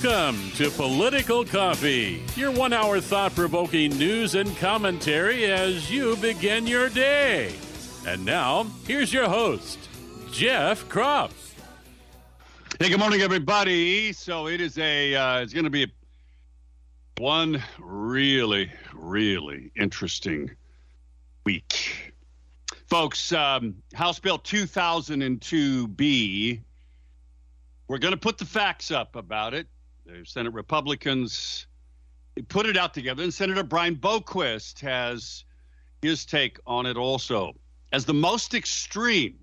Welcome to Political Coffee, your one hour thought provoking news and commentary as you begin your day. And now, here's your host, Jeff Kropf. Hey, good morning, everybody. So it is a, uh, it's going to be one really, really interesting week. Folks, um, House Bill 2002B we're going to put the facts up about it. The Senate Republicans put it out together, and Senator Brian Boquist has his take on it also. As the most extreme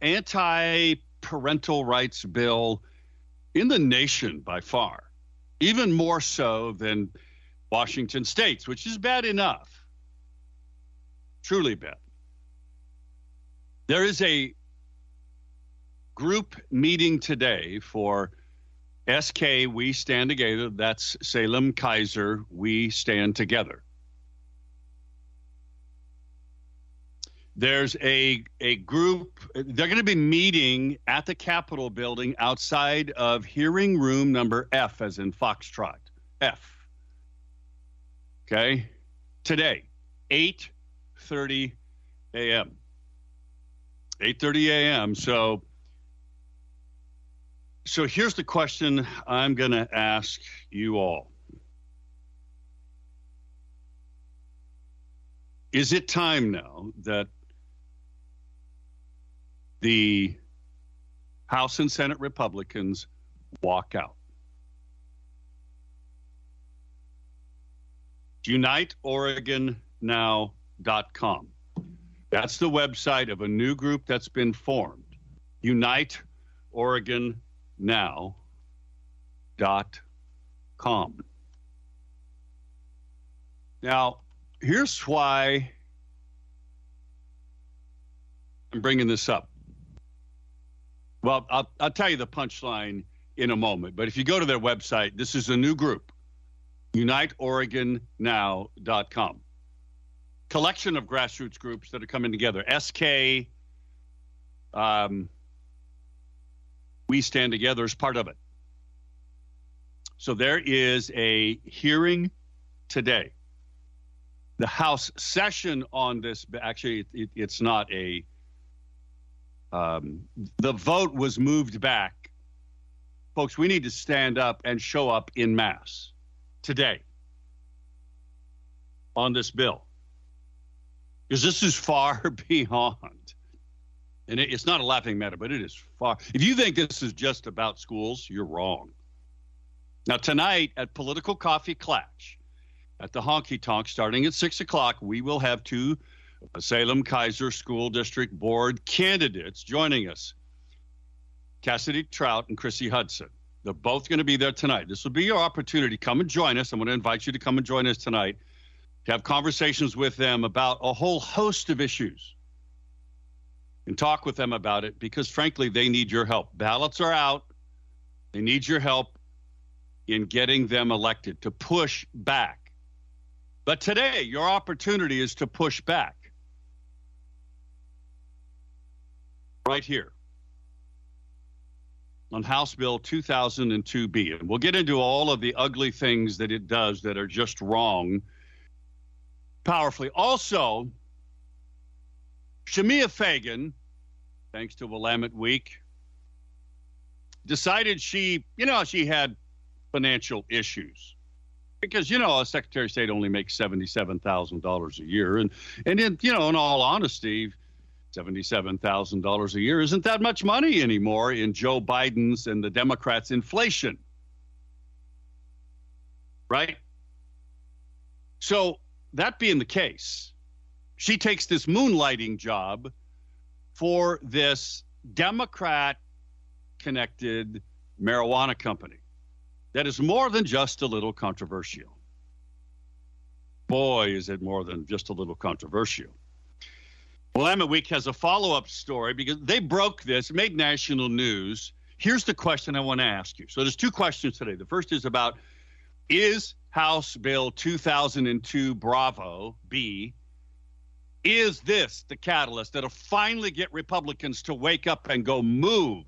anti parental rights bill in the nation by far, even more so than Washington state's, which is bad enough. Truly bad. There is a group meeting today for SK We Stand Together. That's Salem Keizer, We Stand Together. There's a a group. They're going to be meeting at the Capitol building outside of hearing room number F, as in Foxtrot. F. Okay, today, 8:30 a.m. 8:30 a.m. So so here's the question I'm going to ask you all Is it time now that the House and Senate Republicans walk out? UniteOregonNow.com. That's the website of a new group that's been formed. Unite Oregon now.com. Now, here's why I'm bringing this up. Well, I'll, I'll tell you the punchline in a moment, but if you go to their website, this is a new group, uniteoregonnow.com. Collection of grassroots groups that are coming together. SK, um, we Stand Together is part of it. So there is a hearing today. The House session on this, actually, it, it's not a, um, the vote was moved back. Folks, we need to stand up and show up in mass today on this bill. Because this is far beyond and it's not a laughing matter, but it is far. If you think this is just about schools, you're wrong. Now, tonight at Political Coffee Clatch at the Honky Tonk, starting at 6 o'clock, we will have two Salem Keizer School District Board candidates joining us Casity Troutt and Krissy Hudson. They're both going to be there tonight. This will be your opportunity. Come and join us. I'm going to invite you to come and join us tonight to have conversations with them about a whole host of issues and talk with them about it because, frankly, they need your help. Ballots are out. They need your help in getting them elected to push back. But today, your opportunity is to push back. Right here on House Bill 2002B. And we'll get into all of the ugly things that it does that are just wrong powerfully. Also, Shemia Fagan thanks to Willamette Week, decided she, you know, she had financial issues. Because you know a secretary of state only makes seventy-seven thousand dollars a year, and and in you know, in all honesty, seventy-seven thousand dollars a year isn't that much money anymore in Joe Biden's and the Democrats' inflation, right? So that being the case, she takes this moonlighting job for this Democrat connected marijuana company that is more than just a little controversial. Boy, is it more than just a little controversial. Willamette Week has a follow up story because they broke this, made national news. Here's the question I want to ask you. So there's two questions today. The first is about is House Bill 2002 Bravo B is this the catalyst that'll finally get Republicans to wake up and go move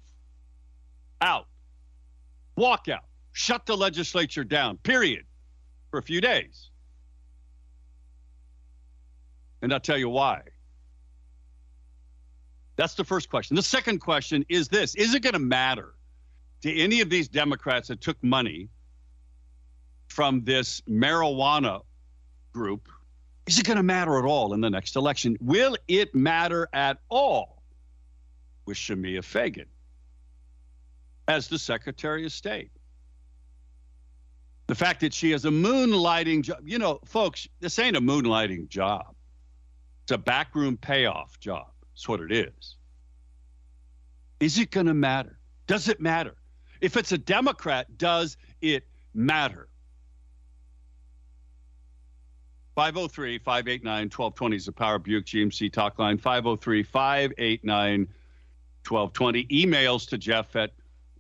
out? walk out, shut the legislature down, period, for a few days. And I'll tell you why. That's the first question. The second question is this Is it going to matter to any of these Democrats that took money from this marijuana group? Is it going to matter at all in the next election? Will it matter at all with Shemia Fagan as the Secretary of State? The fact that she has a moonlighting job, you know, folks, this ain't a moonlighting job. It's a backroom payoff job. That's what it is. Is it going to matter? Does it matter? If it's a Democrat, does it matter? 503 589 1220 is the Power Buick GMC talk line. 503 589 1220. Emails to Jeff at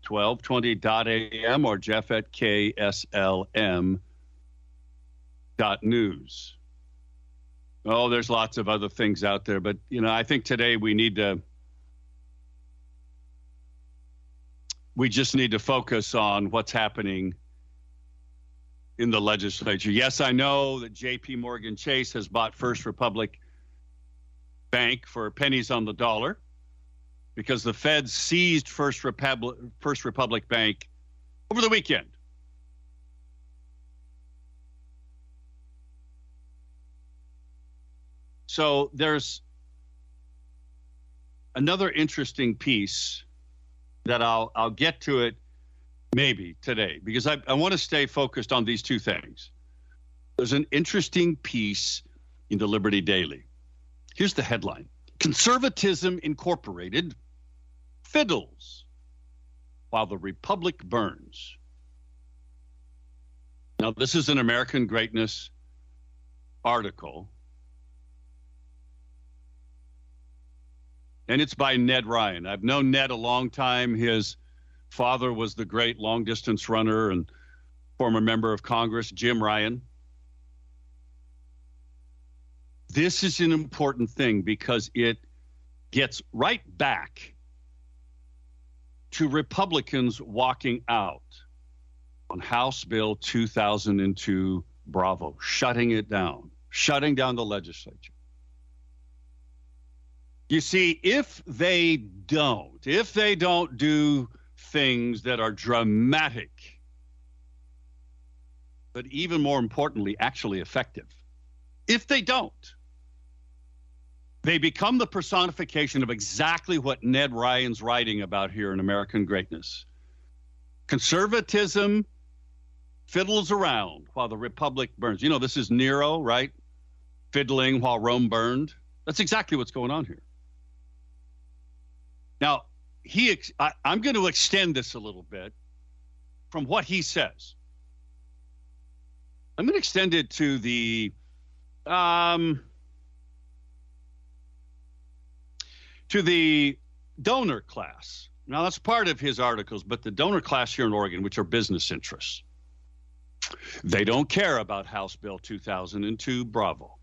1220.am or Jeff at KSLM.news. Oh, there's lots of other things out there, but you know, I think today we need to we just need to focus on what's happening in the legislature. Yes, I know that JP Morgan Chase has bought First Republic Bank for pennies on the dollar because the Fed seized First Republic, First Republic Bank over the weekend. So there's another interesting piece that I'll I'll get to it maybe today because I, I want to stay focused on these two things. There's an interesting piece in the Liberty Daily. Here's the headline Conservatism Incorporated fiddles while the Republic burns. Now, this is an American Greatness article and it's by Ned Ryun. I've known Ned a long time. His father was the great long distance runner and former member of Congress, Jim Ryun. This is an important thing because it gets right back to Republicans walking out on House Bill 2002 Bravo, shutting it down, shutting down the legislature. You see, if they don't, if they don't do things that are dramatic, but even more importantly, actually effective, if they don't, they become the personification of exactly what Ned Ryun's writing about here in American Greatness. Conservatism fiddles around while the republic burns. You know, this is Nero, right? Fiddling while Rome burned. That's exactly what's going on here. Now, he I, I'm going to extend this a little bit from what he says. I'm going to extend it to the um, to the donor class. Now, that's part of his articles, but the donor class here in Oregon, which are business interests, they don't care about House Bill 2002 Bravo.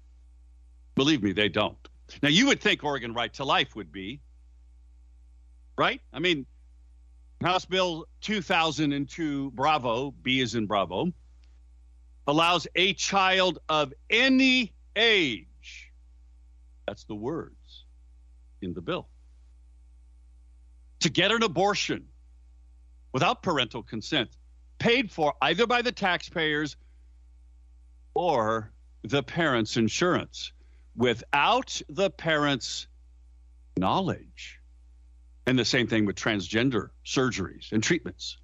Believe me, they don't. Now, you would think Oregon Right to Life would be, right? I mean, House Bill 2002 Bravo, B is in Bravo, allows a child of any age, that's the words in the bill, to get an abortion without parental consent, paid for either by the taxpayers or the parent's insurance without the parent's knowledge. And the same thing with transgender surgeries and treatments,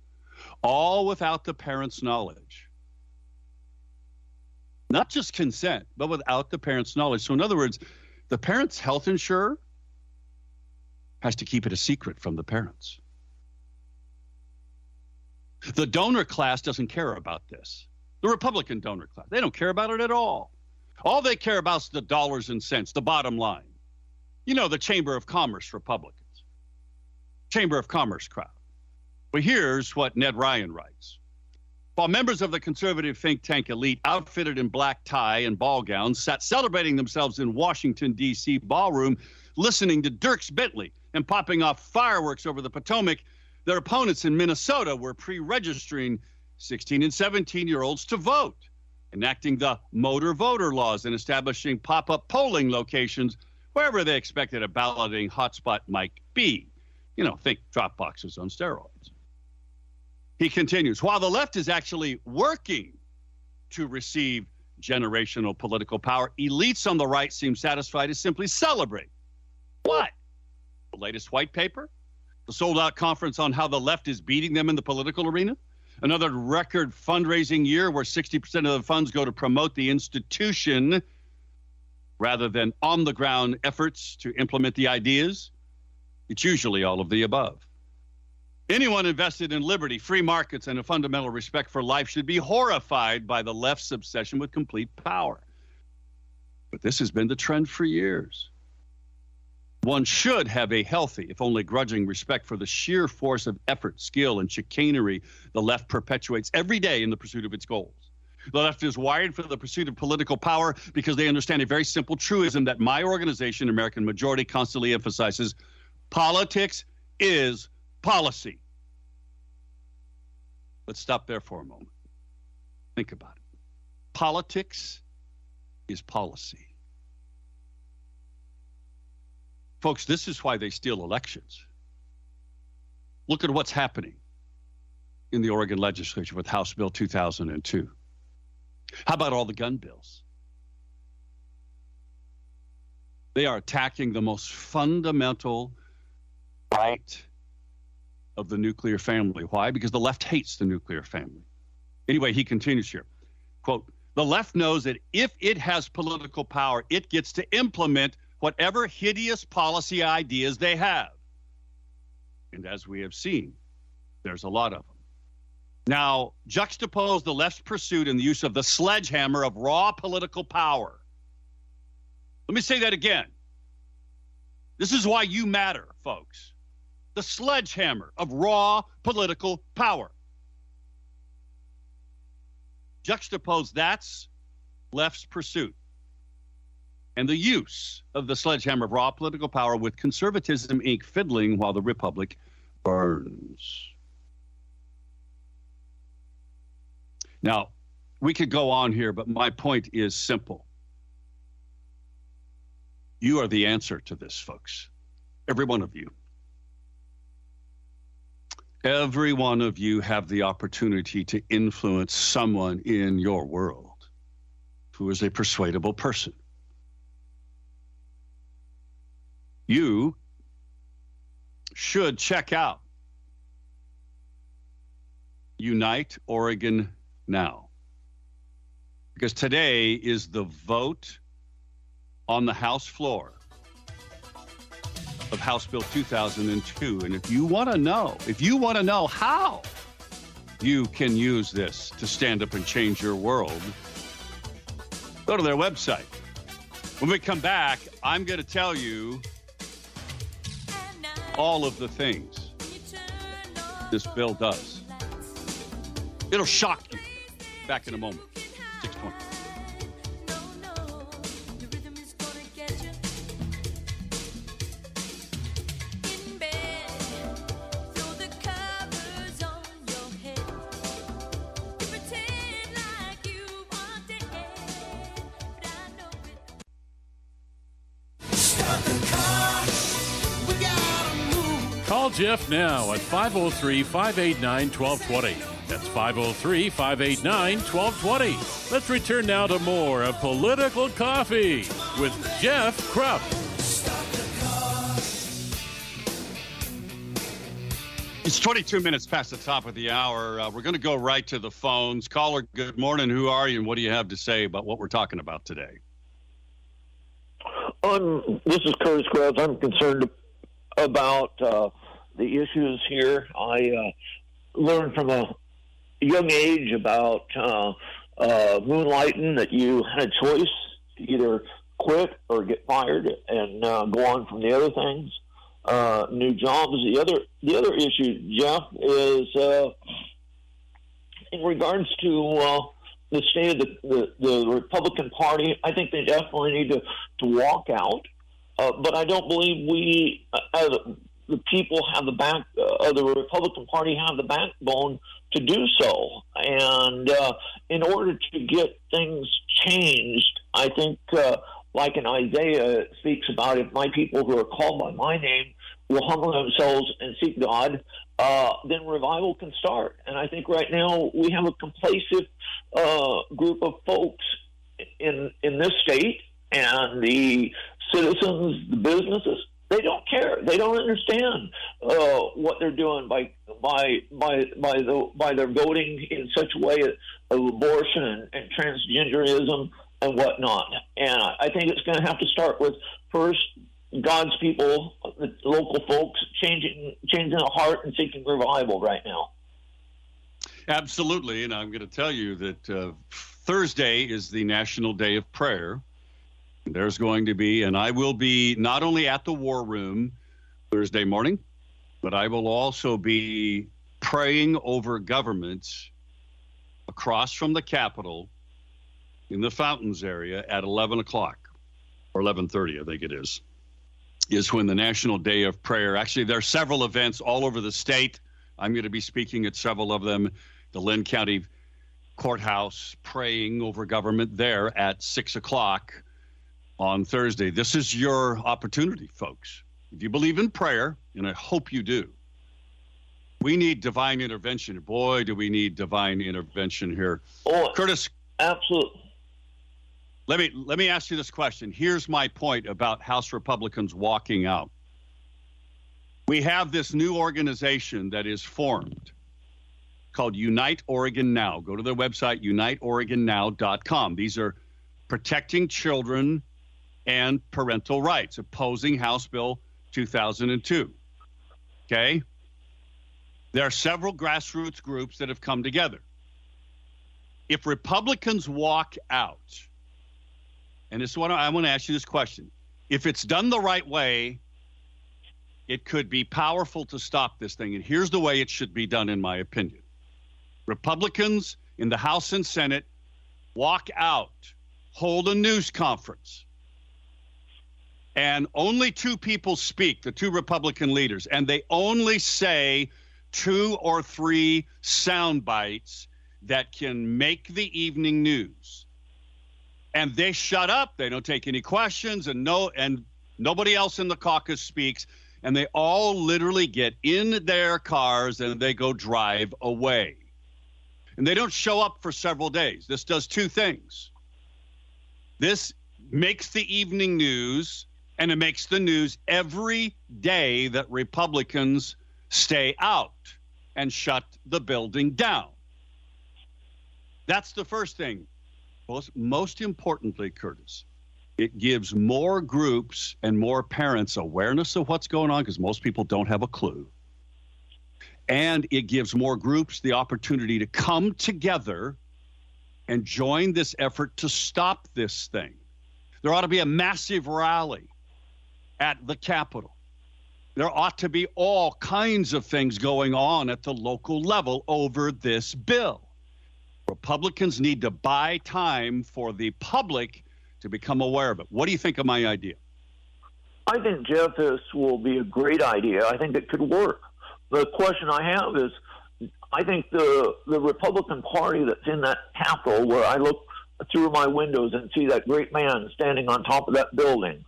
all without the parent's knowledge. Not just consent, but without the parent's knowledge. So, in other words, the parent's health insurer has to keep it a secret from the parents. The donor class doesn't care about this. The Republican donor class, they don't care about it at all. All they care about is the dollars and cents, the bottom line. You know, the Chamber of Commerce Republicans. Chamber of Commerce crowd. But here's what Ned Ryun writes. While members of the conservative think tank elite, outfitted in black tie and ball gowns, sat celebrating themselves in Washington, D.C. ballroom, listening to Dierks Bentley and popping off fireworks over the Potomac, Their opponents in Minnesota were pre registering 16 and 17 year olds to vote, enacting the motor voter laws and establishing pop up polling locations wherever they expected a balloting hotspot might be. You know, think drop boxes on steroids. He continues while the left is actually working to receive generational political power, elites on the right seem satisfied to simply celebrate. What? The latest white paper? The sold out conference on how the left is beating them in the political arena? Another record fundraising year where 60% of the funds go to promote the institution rather than on the ground efforts to implement the ideas? It's usually all of the above. Anyone invested in liberty, free markets, and a fundamental respect for life should be horrified by the left's obsession with complete power. But this has been the trend for years. One should have a healthy, if only grudging, respect for the sheer force of effort, skill, and chicanery the left perpetuates every day in the pursuit of its goals. The left is wired for the pursuit of political power because they understand a very simple truism that my organization, American Majority, constantly emphasizes politics is policy. Let's stop there for a moment. Think about it. Politics is policy. Folks, this is why they steal elections. Look at what's happening in the Oregon legislature with House Bill 2002. How about all the gun bills? They are attacking the most fundamental right of the nuclear family. Why? Because the left hates the nuclear family. Anyway, he continues here. Quote, the left knows that if it has political power, it gets to implement whatever hideous policy ideas they have. And as we have seen, there's a lot of them. Now, juxtapose the left's pursuit and the use of the sledgehammer of raw political power. Let me say that again. This is why you matter, folks. The sledgehammer of raw political power. Juxtapose that's left's pursuit and the use of the sledgehammer of raw political power with conservatism Inc. fiddling while the republic burns. Now, we could go on here, but my point is simple. You are the answer to this, folks. Every one of you. Every one of you have the opportunity to influence someone in your world who is a persuadable person. you should check out Unite Oregon Now. Because today is the vote on the House floor of House Bill 2002. And if you want to know, if you want to know how you can use this to stand up and change your world, go to their website. When we come back, I'm going to tell you all of the things this bill does. It'll shock you. Back in a moment. Jeff now at 503 589 1220. That's 503 589 1220. Let's return now to more of Political Coffee with Jeff Kropf. It's 22 minutes past the top of the hour. Uh, we're going to go right to the phones. Caller, good morning. Who are you and what do you have to say about what we're talking about today? Um, this is Curtis Grubbs. I'm concerned about uh, the issues here. I uh, learned from a young age about uh, uh, moonlighting that you had a choice to either quit or get fired and uh, go on from the other things. Uh, new jobs. The other the other issue, Jeff, is uh, in regards to uh, the state of the, the, the Republican Party. I think they definitely need to to walk out. Uh, but I don't believe we, uh, as the people have the back, uh, the Republican Party have the backbone to do so. And uh, in order to get things changed, I think, uh, like in Isaiah speaks about, if my people who are called by my name will humble themselves and seek God, uh, then revival can start. And I think right now we have a complacent uh, group of folks in in this state and the citizens, the businesses they don't care. They don't understand uh, what they're doing by by by by the by their voting in such a way of abortion and, and transgenderism and whatnot. And I think it's going to have to start with first God's people, the local folks, changing changing the heart and seeking revival right now. Absolutely, and I'm going to tell you that uh, Thursday is the National Day of Prayer there's going to be, and I will be not only at the war room Thursday morning, but I will also be praying over governments across from the Capitol in the Fountains area at 11 o'clock or 11:30, I think it is, is when the National Day of Prayer. Actually, there are several events all over the state. I'm going to be speaking at several of them. The Linn County Courthouse, praying over government there at six o'clock on Thursday. This is your opportunity, folks. If you believe in prayer, and I hope you do, we need divine intervention. Boy, do we need divine intervention here. Oh, Curtis, absolutely. Let me let me ask you this question. Here's my point about House Republicans walking out. We have this new organization that is formed called Unite Oregon Now. Go to their website uniteoregonnow.com. These are protecting children and parental rights, opposing House Bill 2002. Okay? There are several grassroots groups that have come together. If Republicans walk out, and this is what I want to ask you this question if it's done the right way, it could be powerful to stop this thing. And here's the way it should be done, in my opinion Republicans in the House and Senate walk out, hold a news conference, and only two people speak, the two Republican leaders, and they only say two or three sound bites that can make the evening news. And they shut up. They don't take any questions, and no, and nobody else in the caucus speaks. And they all literally get in their cars and they go drive away. And they don't show up for several days. This does two things. This makes the evening news and it makes the news every day that Republicans stay out and shut the building down. That's the first thing. Most, most importantly, Curtis, it gives more groups and more parents awareness of what's going on because most people don't have a clue. And it gives more groups the opportunity to come together and join this effort to stop this thing. There ought to be a massive rally at the Capitol. There ought to be all kinds of things going on at the local level over this bill. Republicans need to buy time for the public to become aware of it. What do you think of my idea? I think, Jeff, this will be a great idea. I think it could work. The question I have is I think the, the Republican Party that's in that Capitol, where I look through my windows and see that great man standing on top of that building,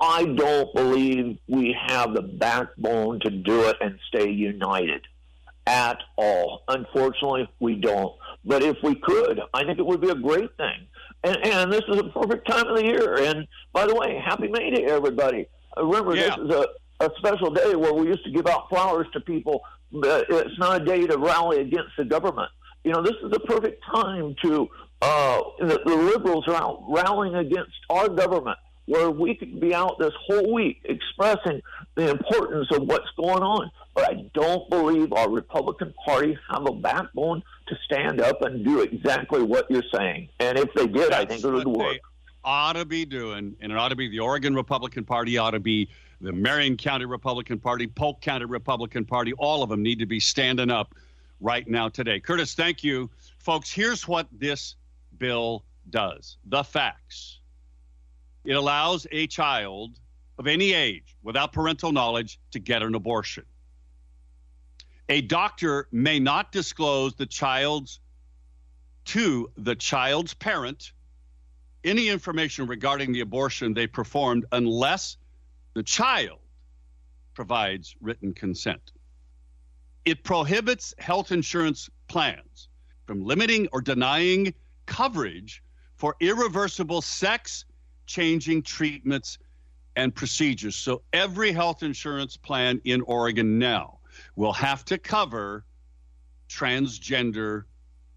I don't believe we have the backbone to do it and stay united at all. Unfortunately, we don't. But if we could, I think it would be a great thing. And, and this is a perfect time of the year. And by the way, happy May Day, everybody. Remember, yeah. this is a, a special day where we used to give out flowers to people. But It's not a day to rally against the government. You know, this is the perfect time to, uh, the, the liberals are out rallying against our government where we could be out this whole week expressing the importance of what's going on. But I don't believe our Republican Party have a backbone to stand up and do exactly what you're saying. And if they did, That's I think it would work. Ought to be doing, and it ought to be the Oregon Republican Party, ought to be the Marion County Republican Party, Polk County Republican Party. All of them need to be standing up right now today. Curtis, thank you. Folks, here's what this bill does the facts it allows a child of any age without parental knowledge to get an abortion. A doctor may not disclose the child's to the child's parent any information regarding the abortion they performed unless the child provides written consent. It prohibits health insurance plans from limiting or denying coverage for irreversible sex changing treatments and procedures. So every health insurance plan in Oregon now will have to cover transgender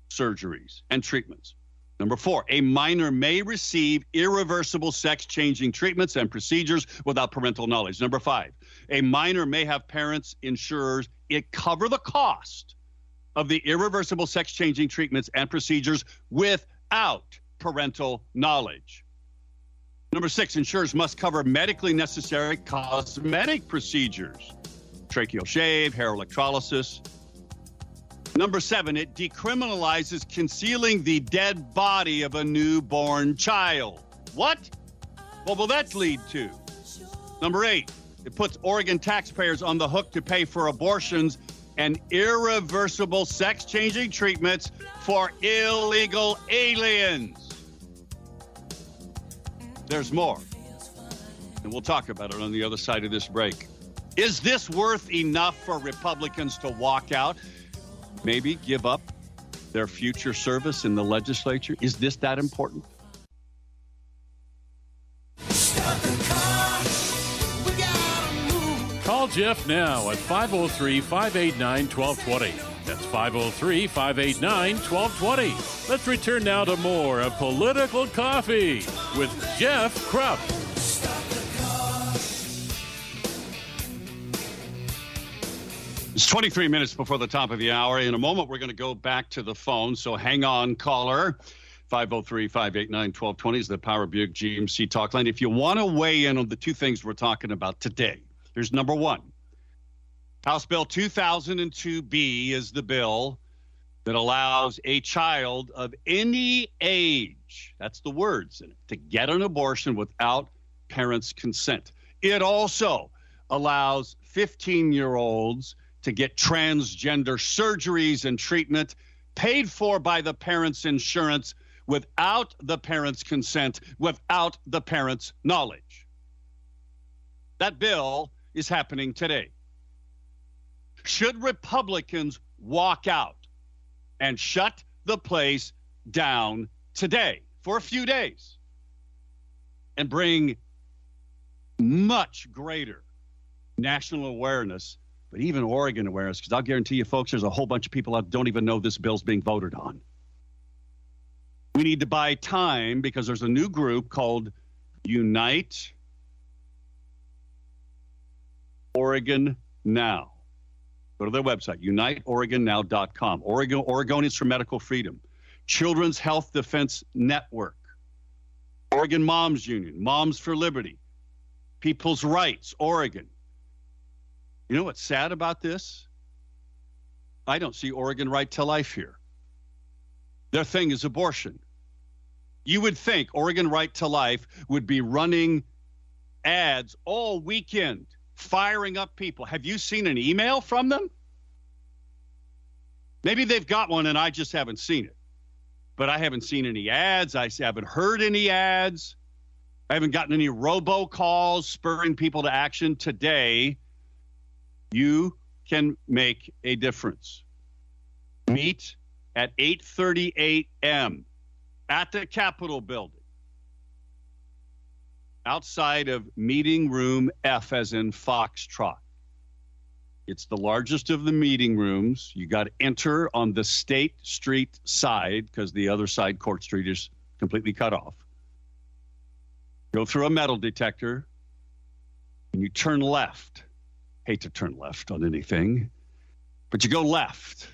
surgeries and treatments. Number four, a minor may receive irreversible sex changing treatments and procedures without parental knowledge. Number five, a minor may have parents, insurers, it cover the cost of the irreversible sex changing treatments and procedures without parental knowledge. Number six, insurers must cover medically necessary cosmetic procedures, tracheal shave, hair electrolysis. Number seven, it decriminalizes concealing the dead body of a newborn child. What? What will that lead to? Number eight, it puts Oregon taxpayers on the hook to pay for abortions and irreversible sex changing treatments for illegal aliens. There's more. And we'll talk about it on the other side of this break. Is this worth enough for Republicans to walk out? Maybe give up their future service in the legislature? Is this that important? Call Jeff now at 503 589 1220. That's 503 589 1220. Let's return now to more of Political Coffee with Jeff Kropf. It's 23 minutes before the top of the hour. In a moment, we're going to go back to the phone. So hang on, caller. 503 589 1220 is the Power Buick GMC talk line. If you want to weigh in on the two things we're talking about today, here's number one House Bill 2002B is the bill that allows a child of any age, that's the words in it, to get an abortion without parents' consent. It also allows 15 year olds to get transgender surgeries and treatment paid for by the parents' insurance without the parents' consent, without the parents' knowledge. That bill is happening today. Should Republicans walk out and shut the place down today for a few days and bring much greater national awareness but even Oregon awareness, because I'll guarantee you, folks, there's a whole bunch of people that don't even know this bill's being voted on. We need to buy time because there's a new group called Unite Oregon Now. Go to their website, uniteoregonnow.com. Oregon, Oregonians for Medical Freedom, Children's Health Defense Network, Oregon Moms Union, Moms for Liberty, People's Rights, Oregon, you know what's sad about this? I don't see Oregon right to life here. Their thing is abortion. You would think Oregon Right to Life would be running ads all weekend, firing up people. Have you seen an email from them? Maybe they've got one and I just haven't seen it. But I haven't seen any ads. I haven't heard any ads. I haven't gotten any robocalls spurring people to action today you can make a difference. Meet at 8:30 a.m. at the Capitol building. Outside of meeting room F as in Foxtrot. It's the largest of the meeting rooms. You got to enter on the State Street side because the other side, Court Street, is completely cut off. Go through a metal detector and you turn left hate to turn left on anything, but you go left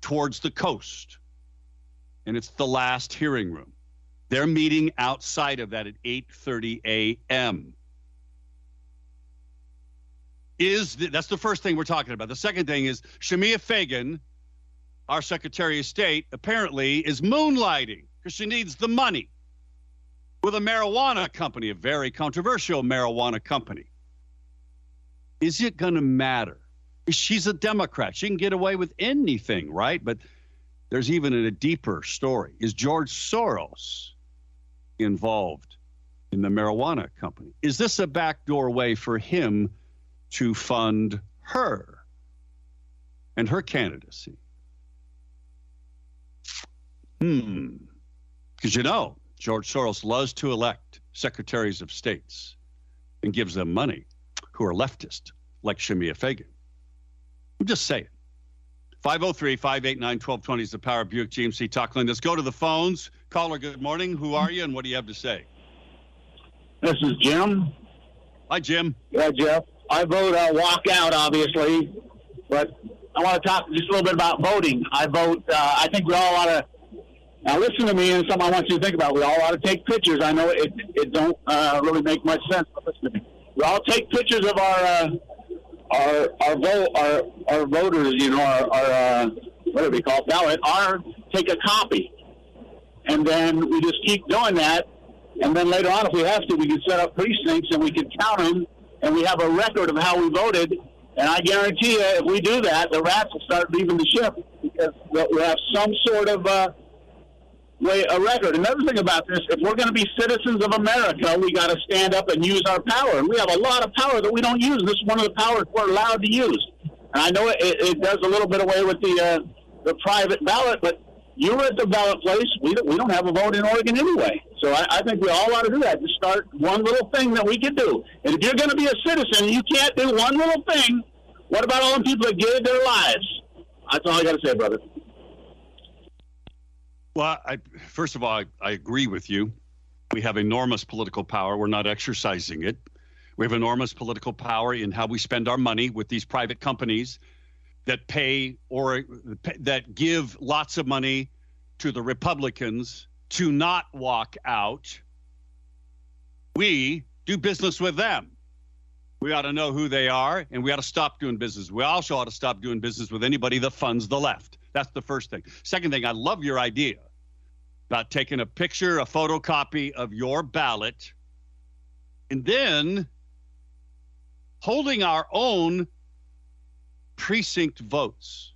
towards the coast, and it's the last hearing room. They're meeting outside of that at 8:30 a.m. Is the, that's the first thing we're talking about. The second thing is Shemia Fagan, our Secretary of State, apparently is moonlighting because she needs the money. with a marijuana company, a very controversial marijuana company. Is it going to matter? She's a Democrat. She can get away with anything, right? But there's even a deeper story. Is George Soros involved in the marijuana company? Is this a backdoor way for him to fund her and her candidacy? Hmm. Because you know, George Soros loves to elect secretaries of states and gives them money who are leftist, like Shemia Fagan. I'm just saying. 503 589 1220 is the Power Buick GMC Talk line. Let's go to the phones. Caller, good morning. Who are you and what do you have to say? This is Jim. Hi, Jim. Yeah, Jeff. I vote uh, walk out, obviously, but I want to talk just a little bit about voting. I vote, uh, I think we all ought to, now listen to me and something I want you to think about. We all ought to take pictures. I know it, it don't uh, really make much sense, but listen to me. We all take pictures of our, uh, our, our vote, our, our voters, you know, our, our uh, what do we call it, ballot, our, take a copy. And then we just keep doing that. And then later on, if we have to, we can set up precincts and we can count them and we have a record of how we voted. And I guarantee you, if we do that, the rats will start leaving the ship because we'll have some sort of uh, way a record. Another thing about this, if we're going to be citizens of America, we got to stand up and use our power. And we have a lot of power that we don't use. This is one of the powers we're allowed to use. And I know it, it does a little bit away with the uh, the private ballot, but you were at the ballot place. We don't, we don't have a vote in Oregon anyway. So I, I think we all ought to do that. Just start one little thing that we can do. And if you're going to be a citizen and you can't do one little thing, what about all the people that gave their lives? That's all I got to say, brother. Well, I, first of all, I, I agree with you. We have enormous political power. We're not exercising it. We have enormous political power in how we spend our money with these private companies that pay or that give lots of money to the Republicans to not walk out. We do business with them. We ought to know who they are, and we ought to stop doing business. We also ought to stop doing business with anybody that funds the left. That's the first thing. Second thing, I love your idea about taking a picture, a photocopy of your ballot, and then holding our own precinct votes.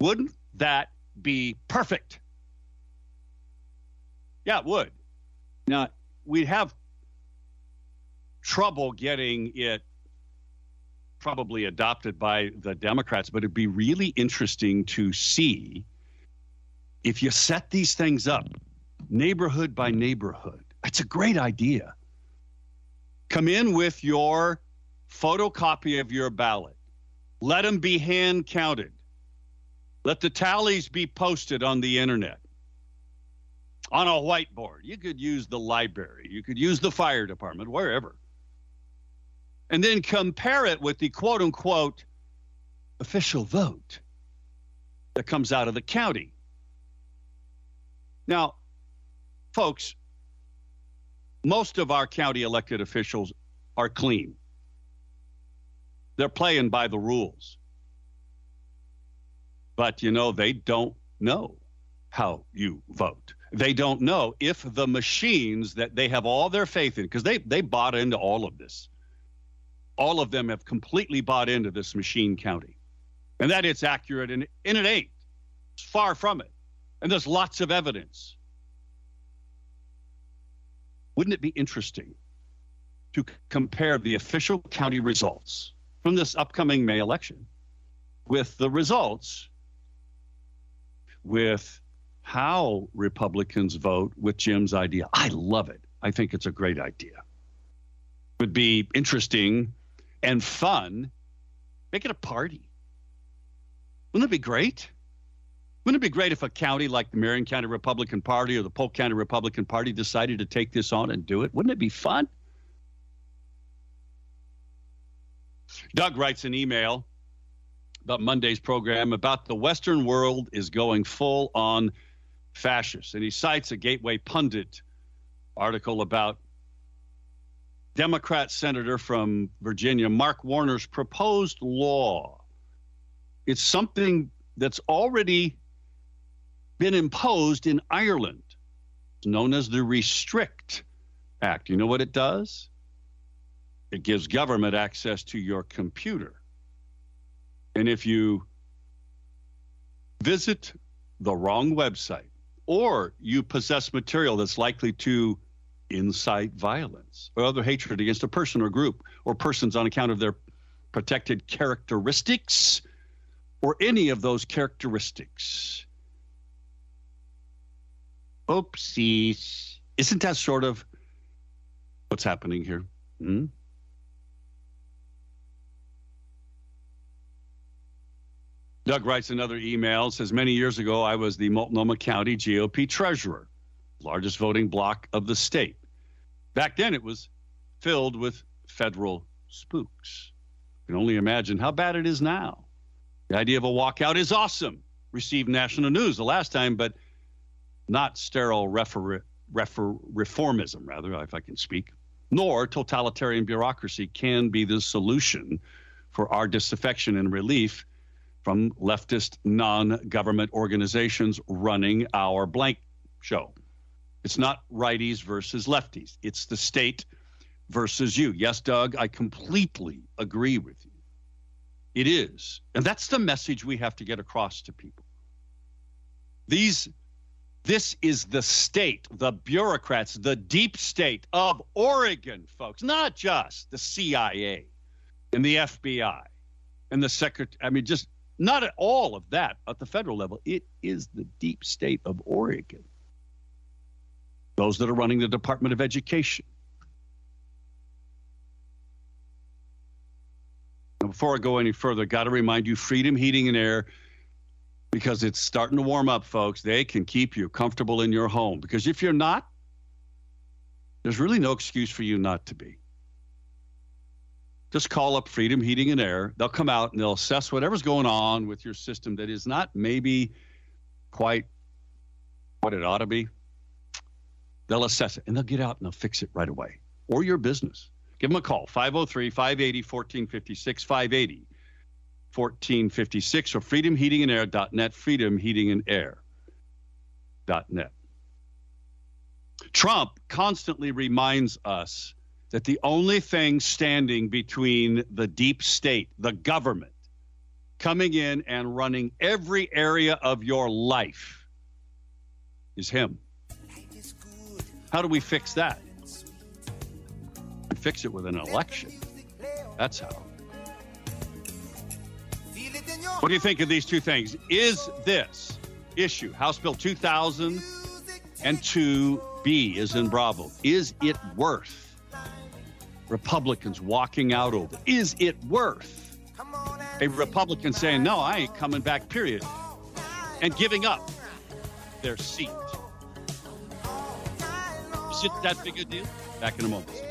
Wouldn't that be perfect? Yeah, it would. Now, we'd have trouble getting it probably adopted by the Democrats, but it'd be really interesting to see if you set these things up neighborhood by neighborhood. It's a great idea. Come in with your photocopy of your ballot. Let them be hand counted. Let the tallies be posted on the internet on a whiteboard. You could use the library, you could use the fire department, wherever and then compare it with the quote unquote official vote that comes out of the county. Now, folks, most of our county elected officials are clean. They're playing by the rules. But, you know, they don't know how you vote. They don't know if the machines that they have all their faith in, because they, they bought into all of this all of them have completely bought into this machine counting and that it's accurate and, and it ain't. It's far from it. And there's lots of evidence. Wouldn't it be interesting to compare the official county results from this upcoming May election with the results with how Republicans vote with Jim's idea? I love it. I think it's a great idea. It would be interesting and fun, make it a party. Wouldn't it be great? Wouldn't it be great if a county like the Marion County Republican Party or the Polk County Republican Party decided to take this on and do it? Wouldn't it be fun? Doug writes an email about Monday's program about the Western world is going full on fascist. And he cites a Gateway Pundit article about Democrat senator from Virginia, Mark Warner's proposed law. It's something that's already been imposed in Ireland. Known as the Restrict Act. You know what it does? It gives government access to your computer. And if you visit the wrong website or you possess material that's likely to incite violence or other hatred against a person or group or persons on account of their protected characteristics or any of those characteristics. Oopsies. Isn't that sort of what's happening here? Hmm? Doug writes another email, says, Many years ago, I was the Multnomah County GOP treasurer, largest voting block of the state. Back then, it was filled with federal spooks. You can only imagine how bad it is now. The idea of a walkout is awesome. Received national news the last time, but not sterile refer- refer- reformism, rather, if I can speak, nor totalitarian bureaucracy can be the solution for our disaffection and relief from leftist non government organizations running our blank show. It's not righties versus lefties, it's the state versus you. Yes, Doug, I completely agree with you. It is. And that's the message we have to get across to people. These this is the state, the bureaucrats, the deep state of Oregon, folks, not just the CIA and the FBI and the secretary. I mean, just not at all of that at the federal level. It is the deep state of Oregon. Those that are running the Department of Education. Now, before I go any further, got to remind you Freedom Heating and Air, because it's starting to warm up, folks. They can keep you comfortable in your home. Because if you're not, there's really no excuse for you not to be just call up Freedom Heating and Air. They'll come out and they'll assess whatever's going on with your system that is not maybe quite what it ought to be. They'll assess it and they'll get out and they'll fix it right away. Or your business. Give them a call 503 580 1456 580 1456 or freedomheatingandair.net, freedomheatingandair.net. Trump constantly reminds us that the only thing standing between the deep state, the government, coming in and running every area of your life is him. How do we fix that? We fix it with an election. That's how. What do you think of these two things? Is this issue, House Bill 2002B is in Bravo, is it worth Republicans walking out over? Is it worth a Republican saying, no, I ain't coming back, period, and giving up their seat? Is it that big a deal? Back in a moment.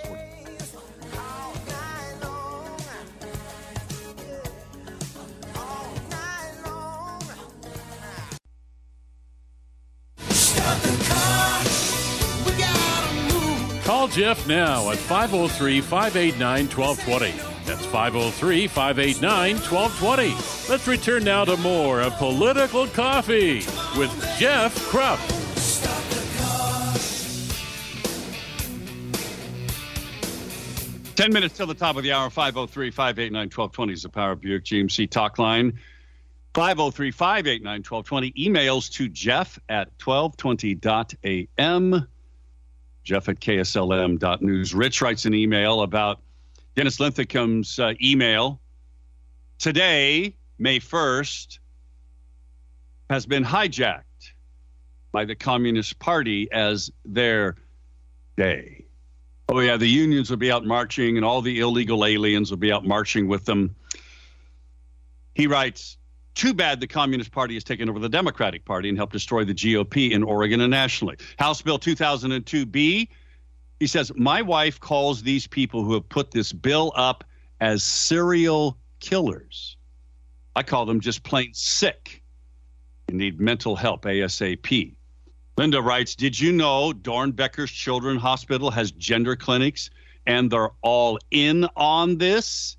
Jeff now at 503 589 1220. That's 503 589 1220. Let's return now to more of Political Coffee with Jeff Kropf. Ten minutes till the top of the hour, 503 589 1220 is the Power Buick GMC talk line. 503 589 1220. Emails to jeff at 1220.am jeff at kslm.news. Rich writes an email about Dennis Linthicum's uh, email. Today, May 1st, has been hijacked by the Communist Party as their day. Oh, yeah, the unions will be out marching and all the illegal aliens will be out marching with them. He writes, too bad the Communist Party has taken over the Democratic Party and helped destroy the GOP in Oregon and nationally. House Bill 2002B, he says, My wife calls these people who have put this bill up as serial killers. I call them just plain sick and need mental help ASAP. Linda writes, Did you know Doernbecher's Children's Hospital has gender clinics and they're all in on this?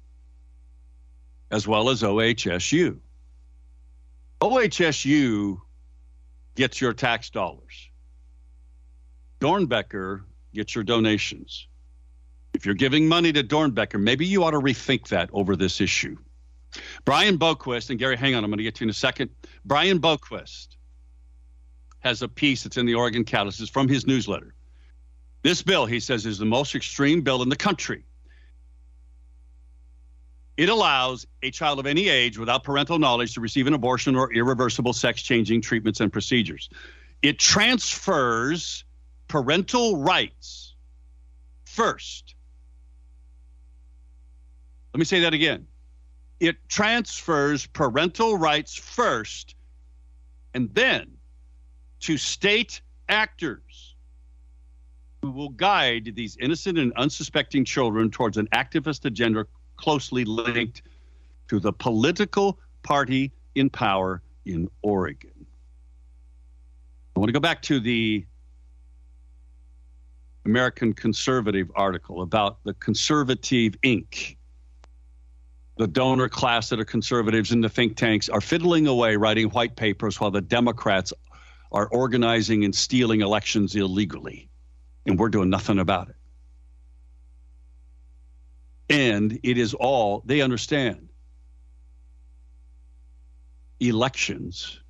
As well as OHSU. OHSU gets your tax dollars. Doernbecher gets your donations. If you're giving money to Doernbecher, maybe you ought to rethink that over this issue. Brian Boquist, and Gary, hang on, I'm going to get to you in a second. Brian Boquist has a piece that's in the Oregon Catalyst. It's from his newsletter. This bill, he says, is the most extreme bill in the country. It allows a child of any age without parental knowledge to receive an abortion or irreversible sex changing treatments and procedures. It transfers parental rights first. Let me say that again. It transfers parental rights first and then to state actors who will guide these innocent and unsuspecting children towards an activist agenda closely linked to the political party in power in Oregon. I want to go back to the American Conservative article about the Conservative Inc. The donor class that are conservatives in the think tanks are fiddling away writing white papers while the Democrats are organizing and stealing elections illegally. And we're doing nothing about it. And it is all, they understand elections,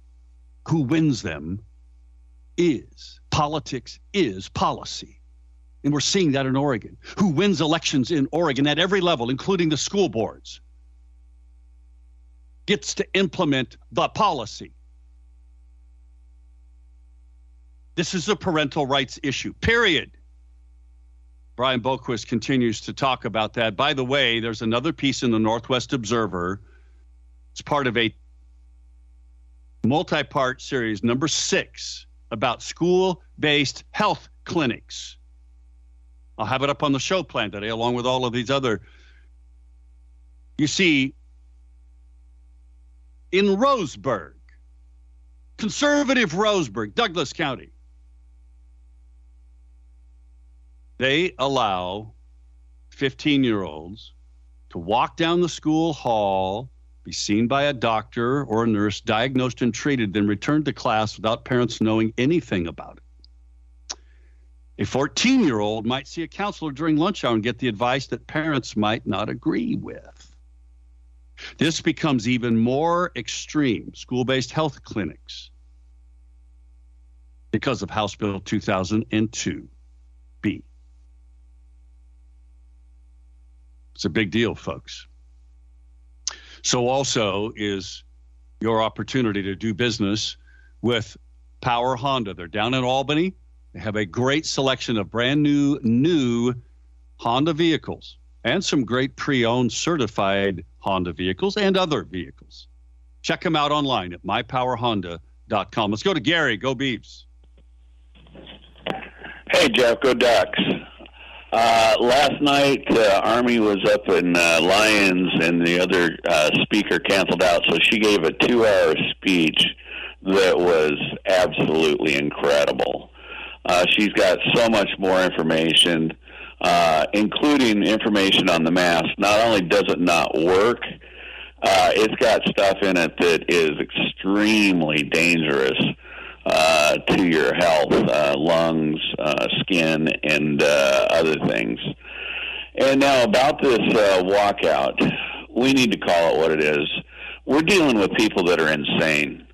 who wins them is politics, is policy. And we're seeing that in Oregon. Who wins elections in Oregon at every level, including the school boards, gets to implement the policy. This is a parental rights issue, period. Brian Boquist continues to talk about that. By the way, there's another piece in the Northwest Observer. It's part of a multi part series, number six, about school based health clinics. I'll have it up on the show plan today, along with all of these other. You see, in Roseburg, conservative Roseburg, Douglas County, they allow 15 year olds to walk down the school hall, be seen by a doctor or a nurse, diagnosed and treated, then return to class without parents knowing anything about it. A 14 year old might see a counselor during lunch hour and get the advice that parents might not agree with. This becomes even more extreme school based health clinics because of House Bill 2002B. It's a big deal, folks. So, also is your opportunity to do business with Power Honda. They're down in Albany. They have a great selection of brand new, new Honda vehicles and some great pre owned certified Honda vehicles and other vehicles. Check them out online at mypowerhonda.com. Let's go to Gary. Go Beavs. Hey, Jeff. Go Ducks. Uh, last night, uh, Army was up in uh, Lyons, and the other uh, speaker canceled out, so she gave a two-hour speech that was absolutely incredible. Uh, she's got so much more information, uh, including information on the mask. Not only does it not work, uh, it's got stuff in it that is extremely dangerous uh, to your health, uh, lungs, uh, skin, and uh, other things. And now about this uh, walkout, we need to call it what it is. We're dealing with people that are insane.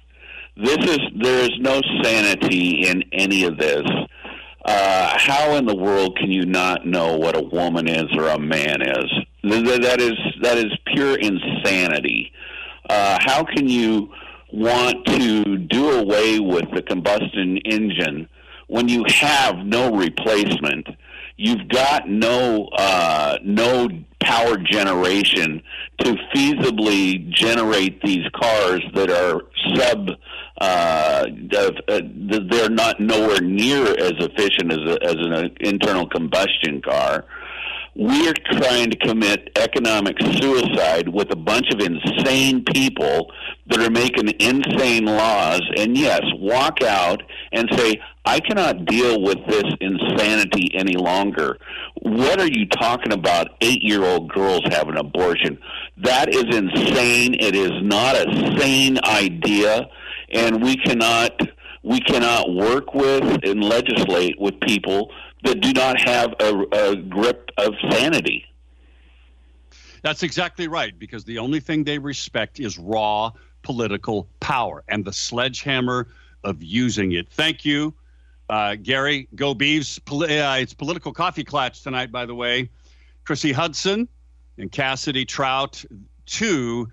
This is there is no sanity in any of this. Uh, how in the world can you not know what a woman is or a man is? That is that is pure insanity. Uh, how can you want to do away with the combustion engine when you have no replacement. You've got no uh, no power generation to feasibly generate these cars that are sub. Uh, uh, they're not nowhere near as efficient as, a, as an internal combustion car we're trying to commit economic suicide with a bunch of insane people that are making insane laws. And yes walk out and say i cannot deal with this insanity any longer. What are you talking about? Eight year old girls have an abortion. That is insane. It is not a sane idea. And we cannot we cannot work with and legislate with people that do not have a, a grip of sanity. That's exactly right, because the only thing they respect is raw political power and the sledgehammer of using it. Thank you, uh, Gary. Go Beavs. uh, it's political coffee clatch tonight, by the way. Krissy Hudson and Casity Troutt, two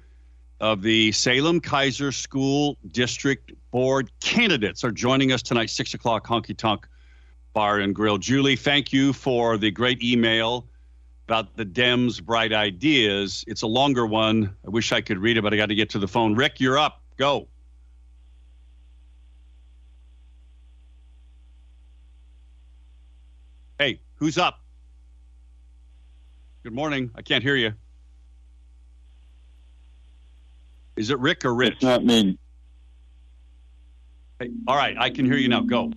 of the Salem Keizer School District Board candidates, are joining us tonight, 6 o'clock, Honky Tonk Bar and Grill. Julie, thank you for the great email about the Dems' bright ideas. It's a longer one. I wish I could read it, but I got to get to the phone. Rick, you're up. Go. Hey, who's up? Good morning. I can't hear you. Is it Rick or Rich? It's not me. Hey, all right, I can hear you now. Go.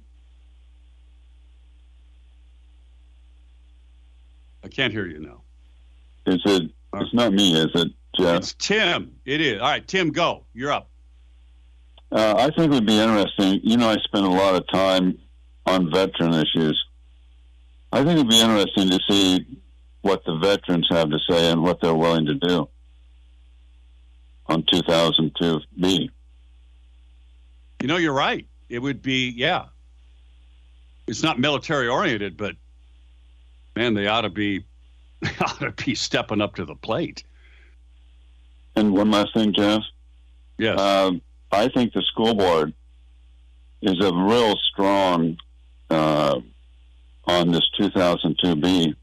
Can't hear you now. Is it? It's not me, is it, Jeff? It's Tim. It is. All right, Tim, go. You're up. Uh, I think it would be interesting. You know, I spend a lot of time on veteran issues. I think it'd be interesting to see what the veterans have to say and what they're willing to do on 2002B. You know, you're right. It would be, yeah. It's not military oriented, but man, they ought to be, they ought to be stepping up to the plate. And one last thing, Jeff. Yes. Um, I think the school board is a real strong uh, on this 2002B.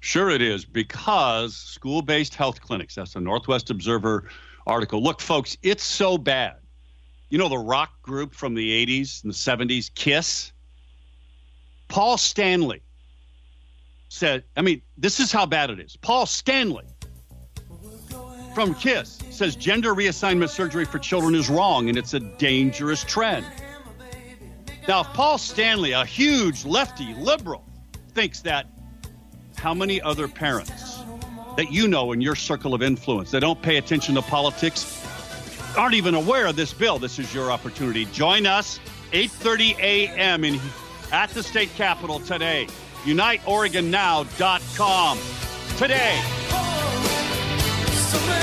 Sure, it is because school based health clinics, that's a Northwest Observer article. Look, folks, it's so bad. You know the rock group from the 80s and the 70s, Kiss? Paul Stanley said, I mean, this is how bad it is. Paul Stanley from Kiss says gender reassignment surgery for children is wrong and it's a dangerous trend. Now, if Paul Stanley, a huge lefty liberal, thinks that, how many other parents that you know in your circle of influence that don't pay attention to politics aren't even aware of this bill? This is your opportunity. Join us 8:30 a.m. in at the state capitol today. UniteOregonNow.com today. Oh,